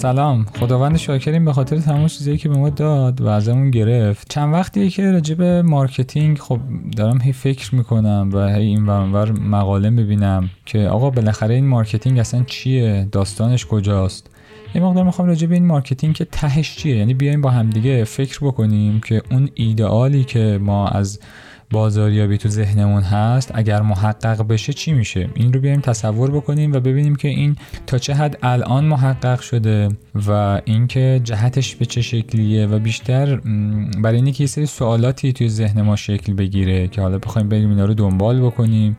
سلام. خداوند شاکریم به خاطر تمام چیزایی که به ما داد و ازمون گرفت. چند وقتیه که راجع مارکتینگ خب دارم هی فکر می‌کنم و هی این ور مقاله می‌بینم که آقا بالاخره این مارکتینگ اصلا چیه؟ داستانش کجاست؟ یه مقدار می‌خوام راجع به این مارکتینگ که تهش چیه؟ یعنی بیایم با همدیگه فکر بکنیم که اون ایدئالی که ما از بازاریابی تو ذهنمون هست اگر محقق بشه چی میشه؟ این رو بیایم تصور بکنیم و ببینیم که این تا چه حد الان محقق شده و اینکه جهتش به چه شکلیه و بیشتر برای اینکه یه سری سوالاتی توی ذهن ما شکل بگیره که حالا بخوایم بریم اینا رو دنبال بکنیم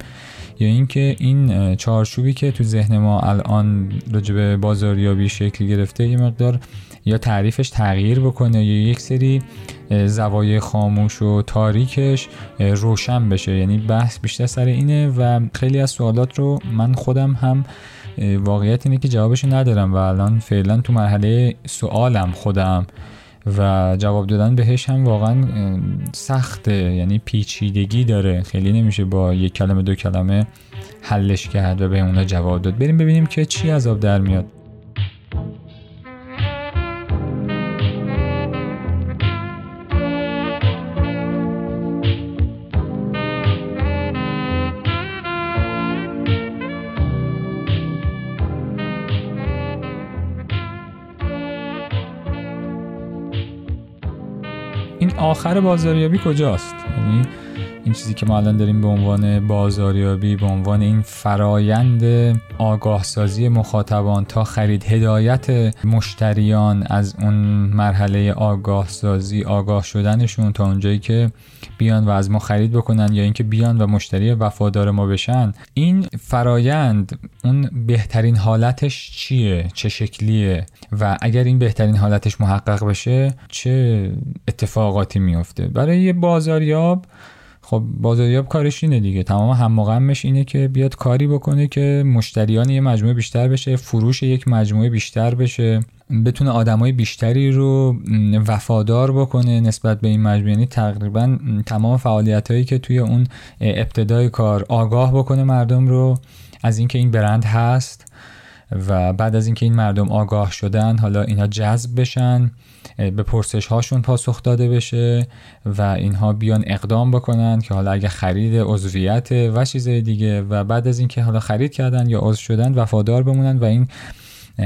یا اینکه این چارچوبی که تو ذهن ما الان راجع بازاریابی شکل گرفته یه مقدار یا تعریفش تغییر بکنه یا یک سری زوایای خاموش و تاریکش روشن بشه. یعنی بحث بیشتر سر اینه و خیلی از سوالات رو من خودم هم واقعیت اینه که جوابش ندارم و الان فعلا تو مرحله سوالم خودم و جواب دادن بهش هم واقعا سخته. یعنی پیچیدگی داره. خیلی نمیشه با یک کلمه دو کلمه حلش کرد و به اونا جواب داد. بریم ببینیم که چی از آب در میاد. آخر بازاریابی کجاست؟ یعنی این چیزی که ما الان داریم به عنوان بازاریابی به عنوان این فرایند آگاه سازی مخاطبان تا خرید هدایت مشتریان از اون مرحله آگاه سازی آگاه شدنشون تا اونجایی که بیان و از ما خرید بکنن یا اینکه بیان و مشتری وفادار ما بشن این فرایند اون بهترین حالتش چیه؟ چه شکلیه؟ و اگر این بهترین حالتش محقق بشه چه اتفاقاتی میفته برای یه بازاریاب خب بازاریاب کارش اینه دیگه. تمام هم غمش اینه که بیاد کاری بکنه که مشتریان یه مجموعه بیشتر بشه فروش یک مجموعه بیشتر بشه. بتونه آدمای بیشتری رو وفادار بکنه نسبت به این مجموعه. یعنی تقریبا تمام فعالیت هایی که توی اون ابتدای کار آگاه بکنه مردم رو از اینکه این برند هست و بعد از اینکه این مردم آگاه شدن حالا اینها جذب بشن به پرسش هاشون پاسخ داده بشه و اینها بیان اقدام بکنن که حالا اگه خرید عضویت و چیزای دیگه و بعد از اینکه حالا خرید کردن یا عضو شدن وفادار بمونن و این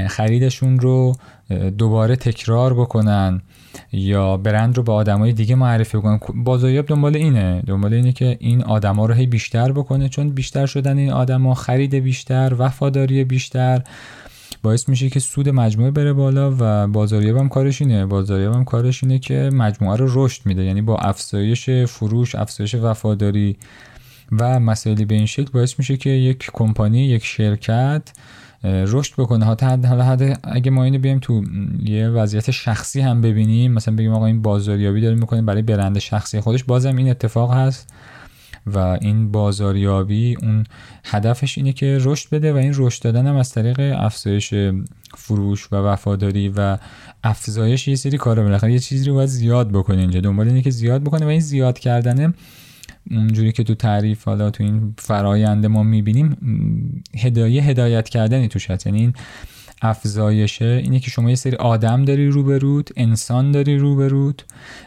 خریدشون رو دوباره تکرار بکنن یا برند رو به آدمای دیگه معرفی کنن بازاریاب دنبال اینه. دنبال اینه که این آدما رو هی بیشتر بکنه چون بیشتر شدن این آدما خرید بیشتر وفاداری بیشتر باعث میشه که سود مجموعه بره بالا و بازاریاب هم کارش اینه. بازاریاب هم کارش اینه که مجموعه رو رشد میده. یعنی با افزایش فروش افزایش وفاداری و مسائلی به این شکل باعث میشه که یک کمپانی یک شرکت رشد بکنه. حالا حد اگه ما اینو بیایم تو یه وضعیت شخصی هم ببینیم مثلا بگیم آقا این بازاریابی داریم می‌کنیم برای برند شخصی خودش بازم این اتفاق هست و این بازاریابی اون هدفش اینه که رشد بده و این رشد دادن هم از طریق افزایش فروش و وفاداری و افزایش یه سری کارا بالاخره یه چیزی رو باید زیاد بکنه اینجا. دنبال اینه که زیاد بکنه و این زیاد کردنه اونجوری که تو تعریف حالا تو این فرایند ما می‌بینیم هدایه هدایت کردنی توش هست. یعنی این افزایشه اینه که شما یه سری آدم داری روبرود انسان داری روبرود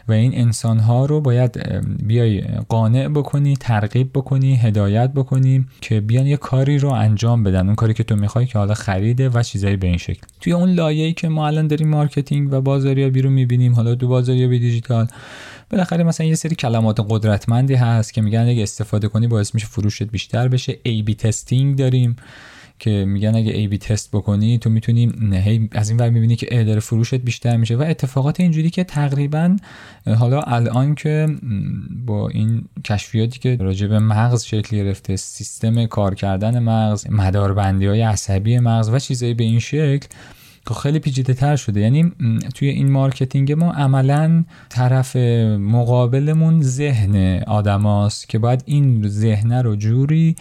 و این انسان ها رو باید بیای قانع بکنی ترغیب بکنی هدایت بکنی که بیان یه کاری رو انجام بدن. اون کاری که تو می‌خوای که حالا خریده و چیزایی به این شکل. توی اون لایه‌ای که ما الان داریم مارکتینگ و بازاریابی رو می‌بینیم حالا تو بازاریابی دیجیتال بالاخره مثلا یه سری کلمات قدرتمندی هست که میگن اگه استفاده کنی باعث میشه فروشت بیشتر بشه. A/B testing داریم که میگن اگه A/B test بکنی تو می‌تونی از این ور می‌بینی که داره فروشت بیشتر میشه. و اتفاقات اینجوری که تقریبا حالا الان که با این کشفیاتی که راجع به مغز شکل گرفته سیستم کار کردن مغز مداربندی های عصبی مغز و چیزایی به این شکل خیلی پیچیده تر شده. یعنی توی این مارکتینگ ما عملا طرف مقابلمون ذهن آدماست که باید این ذهن رو جوری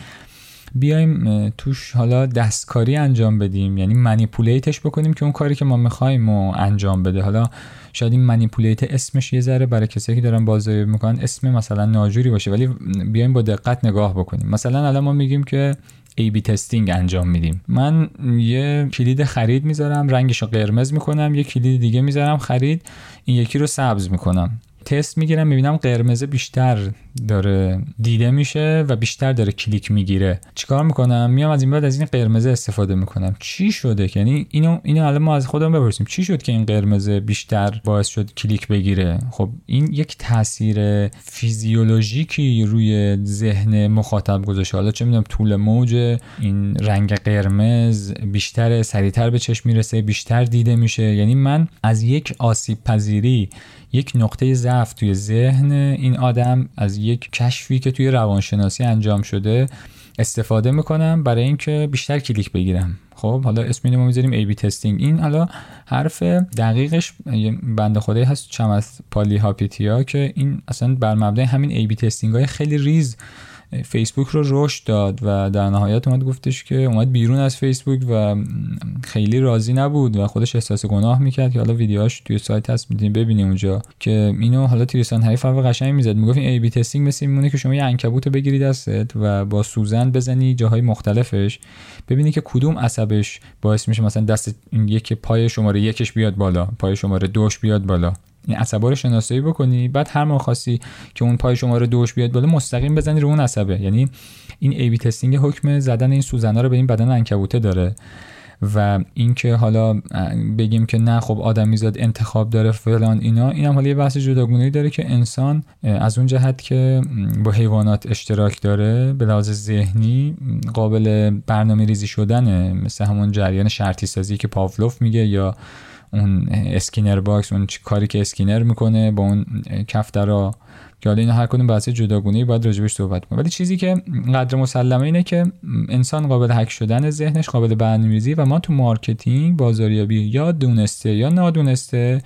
بیایم توش حالا دستکاری انجام بدیم. یعنی manipulate ش بکنیم که اون کاری که ما می‌خوایم و انجام بده. حالا شاید این manipulate اسمش یه ذره برای کسایی که دارن بازاریابی می‌کنن اسم مثلا ناجوری باشه. ولی بیایم با دقت نگاه بکنیم. مثلا الان ما میگیم که A/B testing انجام میدیم. من یه کلید خرید می‌ذارم رنگش رو قرمز می‌کنم یه کلید دیگه می‌ذارم خرید. این یکی رو سبز می‌کنم. تست می‌گیرم می‌بینم قرمزه بیشتر داره دیده میشه و بیشتر داره کلیک می‌گیره. چیکار می‌کنم؟ میام از این بعد از این قرمزه استفاده می‌کنم. چی شده یعنی اینو اینو الان ما از خودمون بپرسیم. چی شد که این قرمزه بیشتر باعث شد کلیک بگیره؟ خب این یک تاثیر فیزیولوژیکی روی ذهن مخاطب گذاشته. حالا چه می‌دونم طول موج این رنگ قرمز بیشتر سریعتر به چشم می‌رسه بیشتر دیده میشه. یعنی من از یک آسیب پذیری یک نقطه ضعف توی ذهن این آدم از یک کشفی که توی روانشناسی انجام شده استفاده می‌کنم برای اینکه بیشتر کلیک بگیرم. خب حالا اسم اینو می‌ذاریم A/B testing این حالا حرف دقیقش بنده خدایی هست چمث پالیهاپیتیا که این اصلا بر مبنای همین A/B testing های خیلی ریز فیسبوک رو رشد داد و در نهایت اومد گفتش که اومد بیرون از فیسبوک و خیلی راضی نبود و خودش احساس گناه می‌کرد که حالا ویدیوهاش توی سایت هست می‌تونید ببینیم اونجا. که اینو حالا تریسان حریف و قشنگ می‌زد. می‌گفت این ای بی تستینگ مثل میمونه که شما یه عنکبوت بگیرید دستت و با سوزن بزنی جاهای مختلفش. ببینی که کدوم عصبش باعث میشه مثلا دست یک پای شماره یکش بیاد بالا پای شماره دوش بیاد بالا. این عصبا رو شناسایی بکنی بعد هر موقع خواستی که اون پای شما رو دوش بیاد بالا مستقیم بزنی رو اون عصبه. یعنی این A/B testing حکم زدن این سوزنا رو به این بدن انکبوته داره. و اینکه حالا بگیم که نه خب آدمیزاد انتخاب داره فلان اینا اینم حالا یه بحث جداگانه داره که انسان از اون جهت که با حیوانات اشتراک داره به لحاظ ذهنی قابل برنامه ریزی شدنه. مثل همون جریان شرطی سازی که پاولوف میگه یا اون Skinner box اون کاری که اسکینر می‌کنه با اون کفترا که حالا این هر کدوم بحث جداگونه باید راجع بهش صحبت کنیم. ولی چیزی که قدر مسلمه اینه که انسان قابل هک شدن ذهنش قابل برنامه‌ریزی و ما تو مارکتینگ بازاریابی یا دونسته یا نادونسته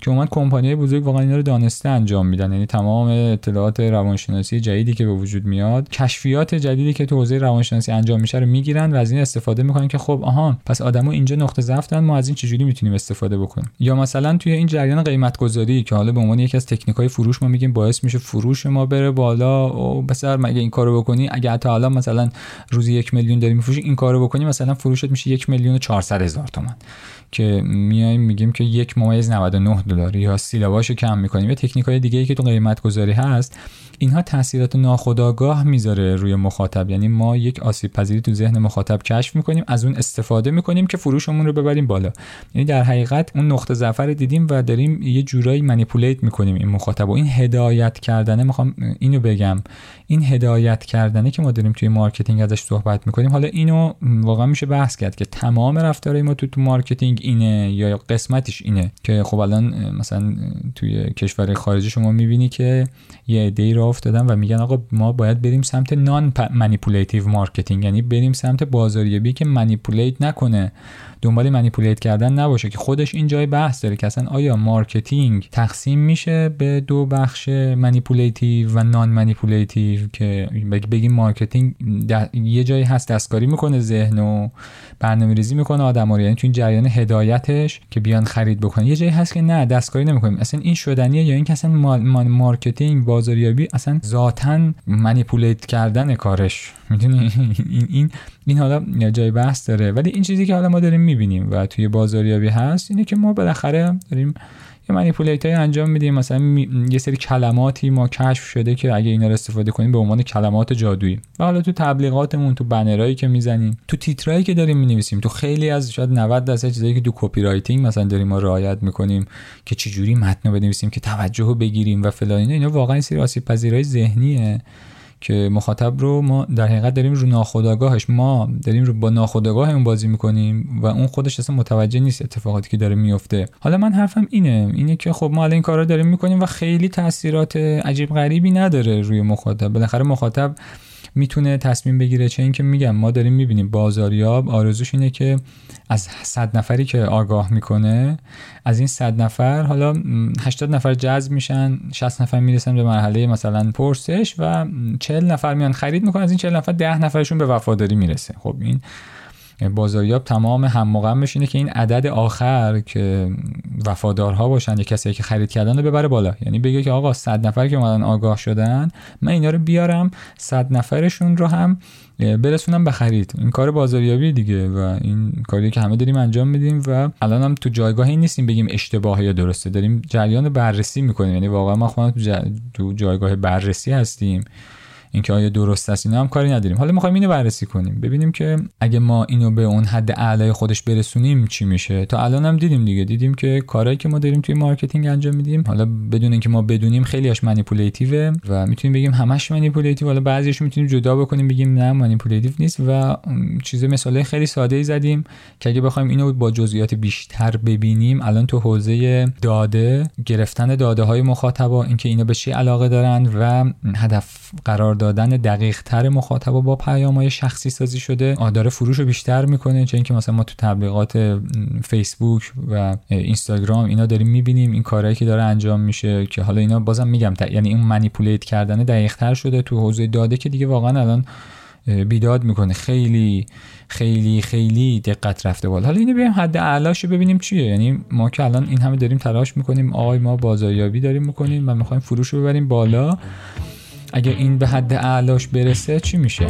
که اومد کمپانی بزرگ واقعا اینا رو دانسته انجام میدن. یعنی تمام اطلاعات روانشناسی جدیدی که به وجود میاد کشفیات جدیدی که تو حوزه روانشناسی انجام میشه رو می‌گیرن و از این استفاده می‌کنن که خب آها پس آدمو اینجا نقطه ضعف ما از این چجوری می‌تونیم استفاده بکنیم؟ یا مثلا توی این جریان قیمت گذاری که حالا به عنوان یکی از تکنیک های فروش ما میگیم باعث فروش ما بره بالا و بسر مگه این کارو بکنی اگه حتی حالا مثلا روزی یک میلیون داری میفروشی این کارو بکنی مثلا فروشت میشه یک میلیون و 400 هزار تومن که میایم میگیم که یک ممیز 99 دلار. یا سیلاواشو کم می‌کنیم. یه تکنیک های دیگه ای که تو قیمت گذاری هست اینها تاثیرات ناخودآگاه می‌ذاره روی مخاطب. یعنی ما یک آسیب پذیری تو ذهن مخاطب کشف می‌کنیم از اون استفاده می‌کنیم که فروشمون رو ببریم بالا. یعنی در حقیقت اون نقطه ضعف رو دیدیم و داریم یه جورایی منیپولیت می‌کنیم این مخاطب. و این هدایت کردنه می‌خوام اینو بگم. این هدایت کردنه که ما داریم توی مارکتینگ ازش صحبت می‌کنیم. حالا اینو واقعا میشه بحث کرد که تمام رفتارهای ما تو تو مارکتینگ اینه یا قسمتش اینه که خب الان مثلا توی کشور خارجی شما می‌بینی که یه ایده رو افتادن و میگن آقا ما باید بریم سمت non-manipulative marketing یعنی بریم سمت بازاریابی که manipulate نکنه. دنبال manipulate کردن نباشه که خودش این جای بحث داره که اصلا آیا مارکتینگ تقسیم میشه به دو بخش manipulative و non-manipulative که بگیم مارکتینگ یه جایی هست دستکاری می‌کنه ذهن و برنامه ریزی می‌کنه آدم رو. یعنی تو این جریان هدایتش که بیان خرید بکنه یه جایی هست که نه دستکاری نمی‌کنیم. اصلا این شدنیه یا اینکه اصلا مارکتینگ بازاریابی اصلا ذاتا manipulate کردن کارش. می‌دونی؟ این این این حالا جای بحث داره. ولی این چیزی که حالا ما داریم می‌بینیم و توی بازاریابی هست اینه که ما بالاخره داریم یه manipulate های انجام میدیم. مثلا یه سری کلماتی ما کشف شده که اگه اینا رو استفاده کنیم به عنوان کلمات جادویی. و حالا تو تبلیغاتمون تو بنرهایی که می‌زنیم تو تیترایی که داریم می‌نویسیم تو خیلی از شاید 90 درصد چیزایی که تو copywriting مثلا داریم ما رعایت می‌کنیم که چجوری متن بنویسیم که توجه بگیریم و فلان اینا. اینا واقعا سری آسیب پذیرای ذهنیه. که مخاطب رو ما در حقیقت داریم رو ناخودآگاهش. ما داریم رو با ناخودآگاهمون بازی می‌کنیم و اون خودش اصلا متوجه نیست اتفاقاتی که داره میفته حالا من حرفم اینه اینه که خب ما الان این کارا داریم می‌کنیم و خیلی تاثیرات عجیب غریبی نداره روی مخاطب. بالاخره مخاطب می‌تونه تصمیم بگیره چه اینکه میگم ما داریم می‌بینیم بازاریاب آرزوش اینه که از 100 نفری که آگاه می‌کنه از این 100 نفر حالا 80 نفر جذب میشن 60 نفر می‌رسن به مرحله مثلا پرسش و 40 نفر میان خرید می‌کنن از این 40 نفر 10 نفرشون به وفاداری می‌رسه. خب این بازاریاب تمام هم غمش اینه که این عدد آخر که وفادارها باشن یا کسایی که خرید کردن رو ببره بالا. یعنی بگه که آقا 100 نفر که اومدن آگاه شدن من اینا رو بیارم 100 نفرشون رو هم برسونم به خرید. این کار بازاریابی دیگه و این کاری که همه داریم انجام میدیم و الان هم تو جایگاهی نیستیم بگیم اشتباهه یا درسته. داریم جریان بررسی می‌کنیم. یعنی واقعا ما خودمون تو جایگاه بررسی هستیم. اینکه آیا درست است اینا هم کاری نداریم. حالا می‌خوایم اینو بررسی کنیم. ببینیم که اگه ما اینو به اون حد اعلای خودش برسونیم چی میشه. تا الان هم دیدیم دیگه. دیدیم که کارهایی که ما داریم توی marketing انجام میدیم حالا بدون اینکه ما بدونیم خیلیش manipulative ه و می‌تونیم بگیم همش manipulative. حالا بعضیش می‌تونیم جدا بکنیم بگیم نه manipulative نیست و چیز مثاله خیلی ساده ای زدیم که اگه بخوایم اینو با جزئیات بیشتر ببینیم الان تو حوزه داده گرفتن داده های مخاطبا اینکه اینا به چی علاقه دارن و هدف قرار دادن دقیق تر مخاطب با پیام های شخصی سازی شده آمار فروش رو بیشتر می‌کنه چون اینکه مثلا ما تو تبلیغات فیسبوک و اینستاگرام اینا داریم می‌بینیم این کارهایی که داره انجام میشه که حالا اینا بازم میگم یعنی این منیپولیت کردن دقیق تر شده تو حوزه داده که دیگه واقعا الان بیداد می‌کنه. خیلی خیلی خیلی دقت رفته بالا. حالا اینو بیایم حد اعلاش ببینیم چیه. یعنی ما که الان این همه داریم تلاش می‌کنیم آقای ما بازاریابی داریم می‌کنیم و می‌خوایم فروش رو ببریم بالا. اگر این به حد اعلاش برسه چی میشه؟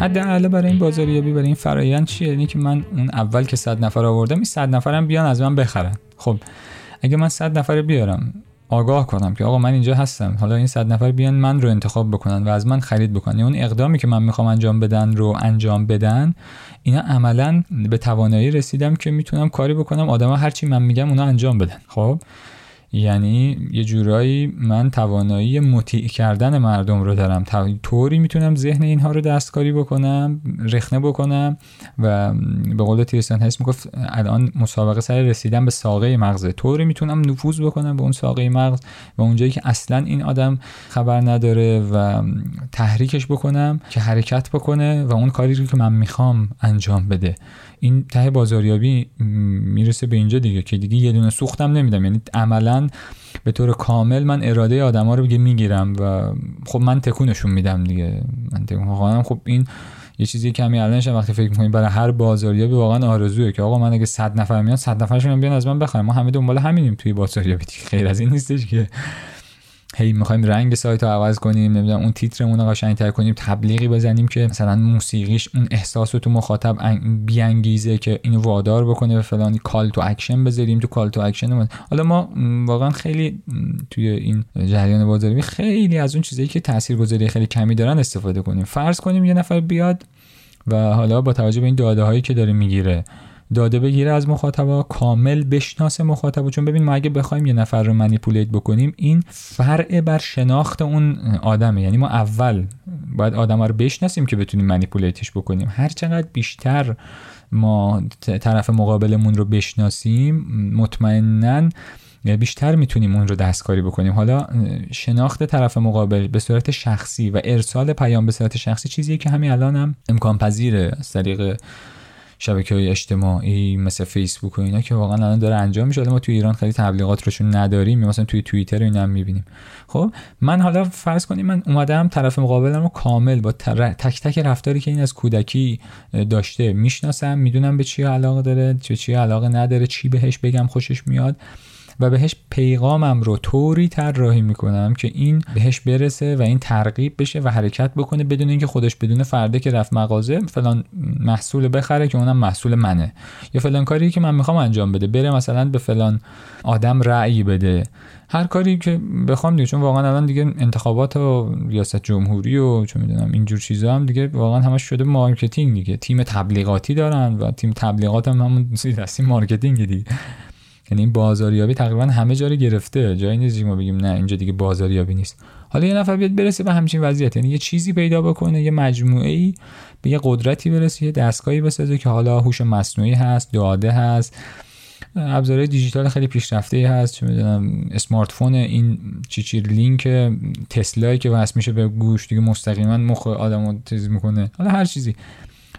حد اعلا برای این بازاریابی برای این فرایند چیه؟ یعنی که من اون اول که صد نفر آوردم این صد نفرم بیان از من بخرن. خب اگه من صد نفر بیارم آگاه کنم که آقا من اینجا هستم. حالا این صد نفر بیان من رو انتخاب بکنن و از من خرید بکنن. اون اقدامی که من می‌خوام انجام بدن رو انجام بدن اینا عملا به توانایی رسیدم که می‌تونم کاری بکنم. آدما هرچی من میگم اونا انجام بدن. خب؟ یعنی یه جورایی من توانایی مطیع کردن مردم رو دارم. طوری می‌تونم ذهن اینها رو دستکاری بکنم رخنه بکنم و به قول تیرسن هست می‌گفت الان مسابقه سر رسیدن به ساقه مغزه. طوری می‌تونم نفوذ بکنم به اون ساقه مغز و اونجایی که اصلا این آدم خبر نداره و تحریکش بکنم که حرکت بکنه و اون کاری رو که من می‌خوام انجام بده. این ته بازاریابی می‌رسه به اینجا دیگه که دیگه یه دونه سوختم نمیدم. یعنی عملا به طور کامل من اراده آدما رو دیگه می‌گیرم و خب من تکونشون میدم دیگه. من تکون خب این یه چیزی که همین الانش وقتی فکر می‌کنیم برای هر بازاریابی واقعا آرزوئه که آقا من اگه 100 نفر میان 100 نفرشون بیان از من بخرن. ما همه دنبال همینیم توی بازاریابی غیر از این نیستش که. هی می‌خوایم رنگ سایت رو عوض کنیم نمی‌دونم اون تیترمون رو قشنگتر کنیم تبلیغی بزنیم که مثلا موسیقیش اون احساس رو تو مخاطب بیانگیزه که اینو وادار بکنه به فلانی call to action بذاریم تو call to action حالا ما واقعا خیلی توی این جریان بازاری خیلی از اون چیزایی که تاثیرگذاری خیلی کمی دارن استفاده کنیم. فرض کنیم یه نفر بیاد و حالا با توجه به این داده هایی که داره می‌گیره داده بگیره از مخاطبا کامل بشناسه مخاطبا. چون ببین ما اگه بخوایم یه نفر رو منیپولیت بکنیم این فرع بر شناخت اون آدمه. یعنی ما اول باید آدم رو بشناسیم که بتونیم منیپولیتش بکنیم. هر چقدر بیشتر ما طرف مقابلمون رو بشناسیم مطمئنا بیشتر می‌تونیم اون رو دستکاری بکنیم. حالا شناخت طرف مقابل به صورت شخصی و ارسال پیام به صورت شخصی چیزیه که همین الان هم امکان پذیره از طریق شبکه های اجتماعی مثل فیسبوک و اینا که واقعا الان داره انجام میشه ما توی ایران خیلی تبلیغات روشون نداریم مثلا توی توییتر اینا هم می‌بینیم. خب من حالا فرض کنیم من اومدم طرف مقابلم رو کامل با تک تک رفتاری که این از کودکی داشته می‌شناسم می‌دونم به چی علاقه داره چه چی علاقه نداره چی بهش بگم خوشش میاد. و بهش پیغامم رو طوری طراحی می‌کنم که این بهش برسه و این ترغیب بشه و حرکت بکنه بدون اینکه خودش بدونه فرده که رفت مغازه فلان محصول بخره که اونم محصول منه. یا فلان کاری که من می‌خوام انجام بده بره مثلا به فلان آدم رأی بده. هر کاری که بخوام دیگه چون واقعا الان دیگه انتخابات و ریاست جمهوری و چون می‌دونم اینجور چیزا هم دیگه واقعا همش شده marketing دیگه. تیم تبلیغاتی دارن و تیم تبلیغات هم همون دستی marketing دیگه. یعنی این بازاریابی تقریبا همه جا رو گرفته. جایی نیست ما بگیم نه اینجا دیگه بازاریابی نیست. حالا یه نفر بیاد برسه به همچین وضعیت. یعنی یه چیزی پیدا بکنه یه مجموعه ای به یه قدرتی برسه یه دستگاهی بسازه که حالا هوش مصنوعی هست داده هست. ابزارهای دیجیتال خیلی پیشرفته هست. چه می‌دونم smartphone این چیچیر لینک تسلا که وصل میشه به گوش دیگه مستقیما مخ آدمو تیز می‌کنه. حالا هر چیزی.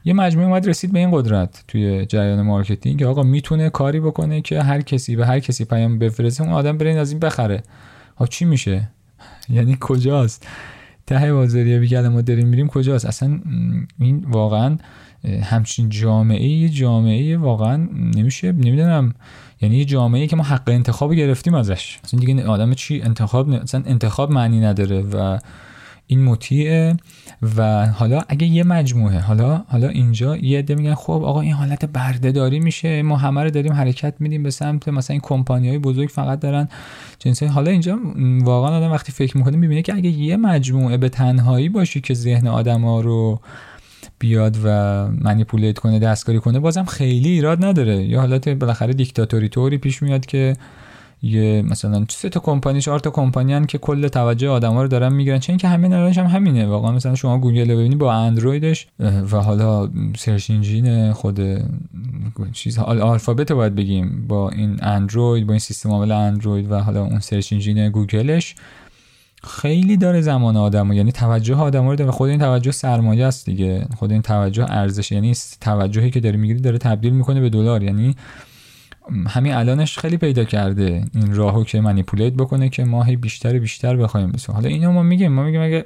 یه مجموعه اومد رسید به این قدرت توی جریان marketing که آقا می‌تونه کاری بکنه که هر کسی به هر کسی پیام بفرسته اون آدم بره از این بخره. ها چی میشه؟ یعنی کجاست؟ ته بازاریابی که ما داریم میریم کجاست؟ اصلا این واقعا همچین جامعه یه جامعه واقعا نمیشه نمی‌دونم. یعنی یه جامعه که ما حق انتخاب گرفتیم ازش. اصلا دیگه آدم چی انتخاب اصلا انتخاب معنی نداره و این مطیعه و حالا اگه یه مجموعه حالا حالا اینجا یه عده میگن خب آقا این حالت بردهداری میشه ما همه رو داریم حرکت میدیم به سمت مثلا این کمپانی های بزرگ فقط دارن جنسی حالا اینجا واقعا آدم وقتی فکر می‌کنه می‌بینه که اگه یه مجموعه به تنهایی باشی که ذهن آدما رو بیاد و منیپولیت کنه دستکاری کنه بازم خیلی ایراد نداره. یا حالت بالاخره دیکتاتوری طوری پیش میاد که یه مثلا سه تا کمپانی چهار تا کمپانی که کل توجه آدما رو دارن می‌گیرن. چه اینکه همین الانش هم همینه. واقعا مثلا شما گوگل رو ببینی با اندرویدش و حالا search engine خود چیز آلفابت باید بگیم. با این اندروید با این سیستم عامل اندروید و حالا اون search engine گوگلش خیلی داره زمان آدمو یعنی توجه آدم رو داره. خود این توجه سرمایه است دیگه. خود این توجه ارزش یعنی توجهی که داره می‌گیری داره تبدیل می‌کنه به دلار. یعنی همین الانش خیلی پیدا کرده. این راهو که منیپولیت بکنه که ما هی بیشتر بیشتر بخوایم بسیم حالا اینو ما میگیم. ما میگیم اگه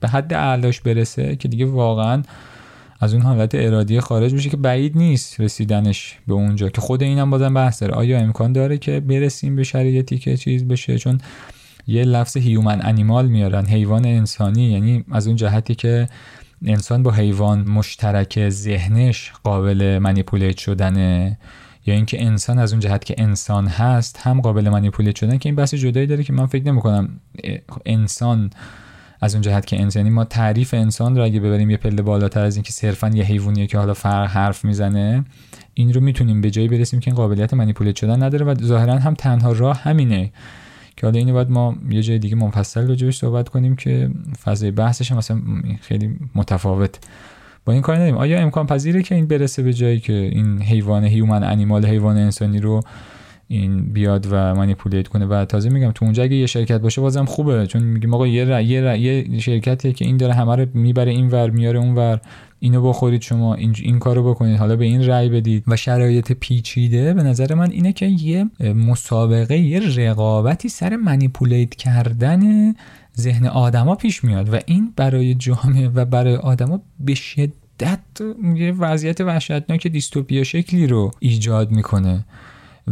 به حد اعلاش برسه که دیگه واقعا از اون حالت ارادی خارج بشه که بعید نیست رسیدنش به اونجا. که خود اینم بازم بحث داره آیا امکان داره که برسیم به شرایطی که چیز بشه؟ چون یه لفظ هیومن انیمال میارن. حیوان انسانی. یعنی از اون جهتی که انسان با حیوان مشترک ذهنش قابل منیپولیت شدنه. یا اینکه انسان از اون جهت که انسان هست هم قابل منیپولیت شدن که این بحث جدایی داره که من فکر نمی کنم انسان از اون جهت که انسانی ما تعریف انسان رو اگه ببریم یه پله بالاتر از اینکه صرفا یه حیوانیه که حالا فرق حرف می‌زنه این رو می‌تونیم به جایی برسیم که این قابلیت منیپولیت شدن نداره و ظاهرا هم تنها راه همینه. که حالا اینو باید ما یه جای دیگه منفصل راجبش صحبت کنیم که فضای بحثش هم مثلا خیلی متفاوت. با این کار نداریم. آیا امکان پذیره که این برسه به جایی که این حیوان هیومن انیمال حیوان انسانی رو این بیاد و مانیپولیت کنه؟ و تازه میگم تو اونجا اگه یه شرکت باشه بازم خوبه چون میگیم آقا یه یه, یه شرکتیه که این داره همه رو می‌بره این ور میاره اون ور اینو بخورید شما این, این کارو بکنید. حالا به این رأی بدید. و شرایط پیچیده به نظر من اینه که یه مسابقه یه رقابتی سر منیپولیت کردن ذهن آدما پیش میاد و این برای جامعه و برای آدما به شدت یه وضعیت وحشتناک dystopia شکلی رو ایجاد می‌کنه.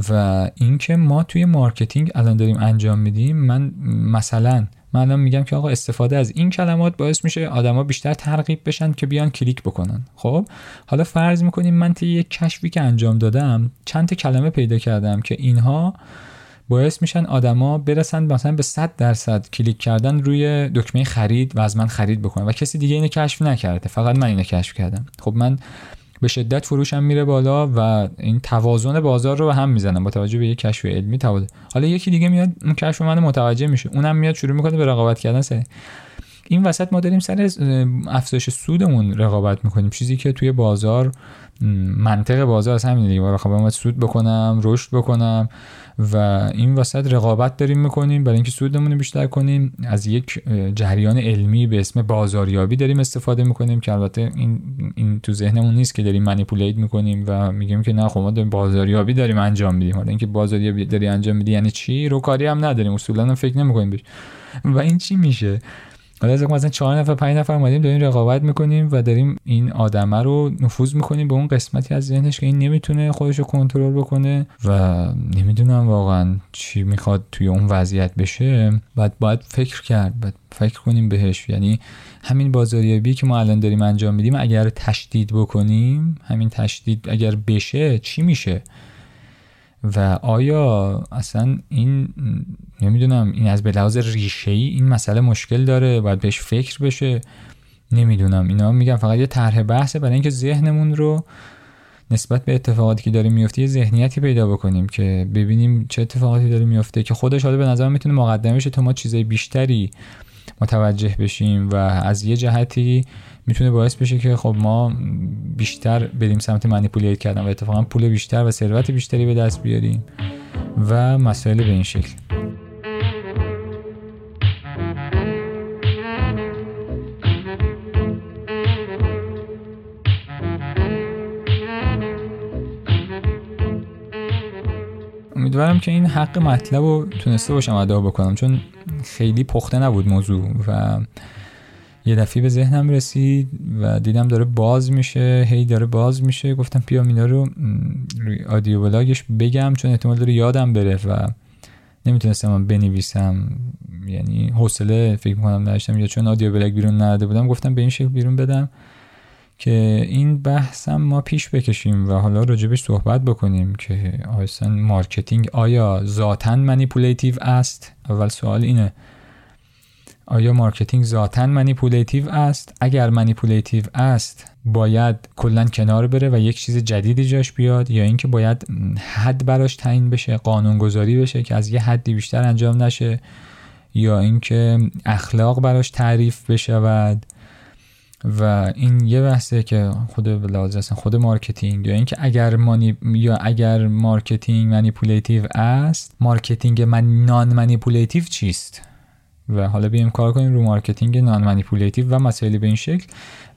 و اینکه ما توی marketing الان داریم انجام میدیم من مثلا من الان میگم که آقا استفاده از این کلمات باعث میشه آدما بیشتر ترغیب بشن که بیان کلیک بکنن. خب؟ حالا فرض می‌کنیم من توی یک کشفی که انجام دادم چند تا کلمه پیدا کردم که اینها باعث میشن آدما برسن مثلا به 100 درصد کلیک کردن روی دکمه خرید و از من خرید بکنن و کسی دیگه اینو کشف نکرده. فقط من اینو کشف کردم. خب من به شدت فروشم میره بالا و این توازن بازار رو به هم می‌زنم با توجه به یک کشف علمی توازن. حالا یکی دیگه میاد اون کشف من متوجه میشه. اونم میاد شروع می‌کنه به رقابت کردن سر. این وسط ما داریم سر افزایش سودمون رقابت می‌کنیم. چیزی که توی بازار منطق بازار از همین دیگه. خب باید سود بکنم رشد بکنم. و این وسط رقابت داریم می‌کنیم. برای اینکه سودمون رو بیشتر کنیم. از یک جریان علمی به اسم بازاریابی داریم استفاده می‌کنیم که البته این, این تو ذهنمون نیست که داریم منیپولیت می‌کنیم و میگیم که نه خب ما داریم بازاریابی داریم انجام میدیم. حالا اینکه بازاریابی داری انجام میدی یعنی چی؟ رو کاری هم نداریم. اصولا فکر نمی‌کنیم بهش. و این چی میشه؟ حالا از مثلا چهار نفر پنج نفر اومدیم داریم رقابت می‌کنیم و داریم این آدمه رو نفوذ می‌کنیم به اون قسمتی از ذهنش که این نمی‌تونه خودش رو کنترل بکنه و نمی‌دونم واقعا چی می‌خواد توی اون وضعیت بشه. بعد باید فکر کرد بعد فکر کنیم بهش. یعنی همین بازاریابی که ما الان داریم انجام میدیم اگر تشدید بکنیم همین تشدید اگر بشه چی میشه؟ و آیا اصلا این نمی‌دونم این از به لحاظ ریشه ای این مسئله مشکل داره؟ باید بهش فکر بشه؟ نمی‌دونم. اینا میگم فقط یه طرح بحثه. برای اینکه ذهنمون رو نسبت به اتفاقاتی که داره میفته یه ذهنیتی پیدا بکنیم که ببینیم چه اتفاقاتی داره میفته که خودش حالا به نظر می‌تونه مقدمه شه تا ما چیزای بیشتری متوجه بشیم و از یه جهتی می‌تونه باعث بشه که خب ما بیشتر بریم سمت منیپولیت کردن و اتفاقا پول بیشتر و ثروت بیشتری به دست بیاریم و مسائل به این شکل. امیدوارم که این حق مطلب رو تونسته باشم ادا بکنم چون خیلی پخته نبود موضوع و یه دفعه به ذهنم رسید و دیدم داره باز میشه هی داره باز میشه. گفتم بیام اینا رو روی audio blog ش بگم چون احتمال داره یادم بره و نمی‌تونستم من بنویسم. یعنی حوصله فکر می‌کنم نداشتم یا چون audio blog بیرون نداده بودم گفتم به این شکل بیرون بدم. که این بحثم ما پیش بکشیم و حالا راجبش صحبت بکنیم که اصلا marketing آیا ذاتا manipulative است؟ اول سوال اینه. آیا marketing ذاتا manipulative است؟ اگر manipulative است باید کلا کنار بره و یک چیز جدیدی جاش بیاد یا اینکه باید حد براش تعیین بشه قانونگذاری بشه که از یه حدی بیشتر انجام نشه یا اینکه اخلاق براش تعریف بشود. و این یه بحثه که خود لازم خود marketing یا اینکه اگر mani یا اگر marketing manipulative است marketing من non-manipulative چیست؟ و حالا بیایم کار کنیم رو مارکتینگ non-manipulative و مسائلی به این شکل.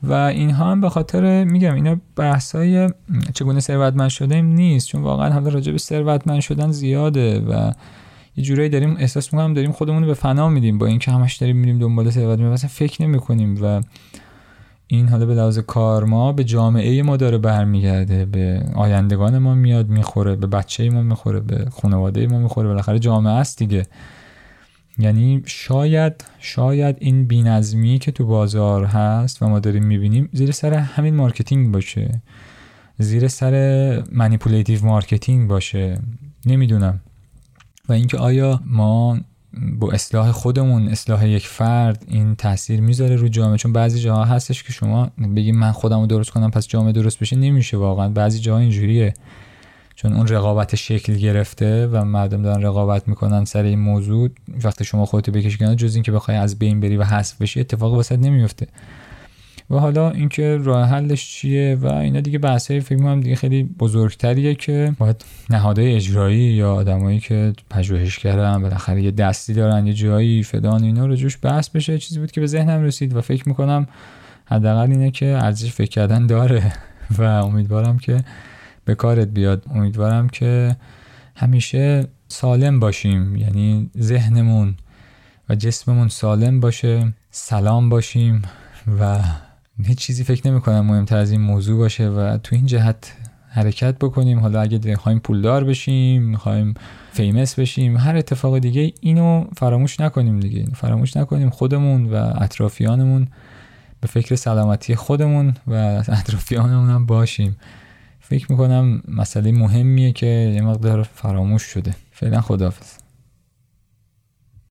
و اینها هم به خاطر میگم اینا بحثای چگونه ثروتمند شده نیست چون واقعا حالا راجع به ثروتمند شدن زیاده و یه جورایی داریم احساس می‌کنم داریم خودمون رو به فنا میدیم با اینکه همش داریم میریم دنبال ثروت مثلا فکر نمی‌کنیم و این حالا به لحاظ کار ما به جامعه ما داره برمیگرده به آیندگان ما میاد می‌خوره به بچه ما می‌خوره به خانواده ما می‌خوره بالاخره جامعه است دیگه. یعنی شاید شاید این بینظمی که تو بازار هست و ما داریم می‌بینیم زیر سر همین مارکتینگ باشه. زیر سر manipulative marketing باشه. نمی‌دونم. و اینکه آیا ما با اصلاح خودمون اصلاح یک فرد این تاثیر می‌ذاره رو جامعه. چون بعضی جاها هستش که شما بگیم من خودم رو درست کنم پس جامعه درست بشه نمیشه واقعا. بعضی جاها اینجوریه. چون اون رقابت شکل گرفته و مردم دارن رقابت می‌کنن سر این موضوع وقتی شما خودتو بکشی کنار جز اینکه بخوای از بین بری و حذف بشی اتفاق واسط نمیفته و حالا اینکه راه حلش چیه و اینا دیگه بحثای فکر می‌کنم دیگه خیلی بزرگتریه که باید نهادهای اجرایی یا آدمایی که پژوهشگرن بالاخره یه دستی دارن یه جایی فدان اینا رو جوش بحث بشه. چیزی بود که به ذهنم رسید و فکر می‌کنم حداقل اینه که ارزش فکر کردن داره و امیدوارم که به کارت بیاد. امیدوارم که همیشه سالم باشیم یعنی ذهنمون و جسممون سالم باشه سلام باشیم و هیچ چیزی فکر نمی کنم مهمتر از این موضوع باشه و تو این جهت حرکت بکنیم. حالا اگه می‌خوایم پولدار بشیم می‌خوایم فیمس بشیم هر اتفاق دیگه اینو فراموش نکنیم دیگه. فراموش نکنیم خودمون و اطرافیانمون به فکر سلامتی خودمون و اطرافیانمون هم باشیم. فکر می‌کنم مسئله مهمیه که یه مقدار فراموش شده. فعلا خداحافظ.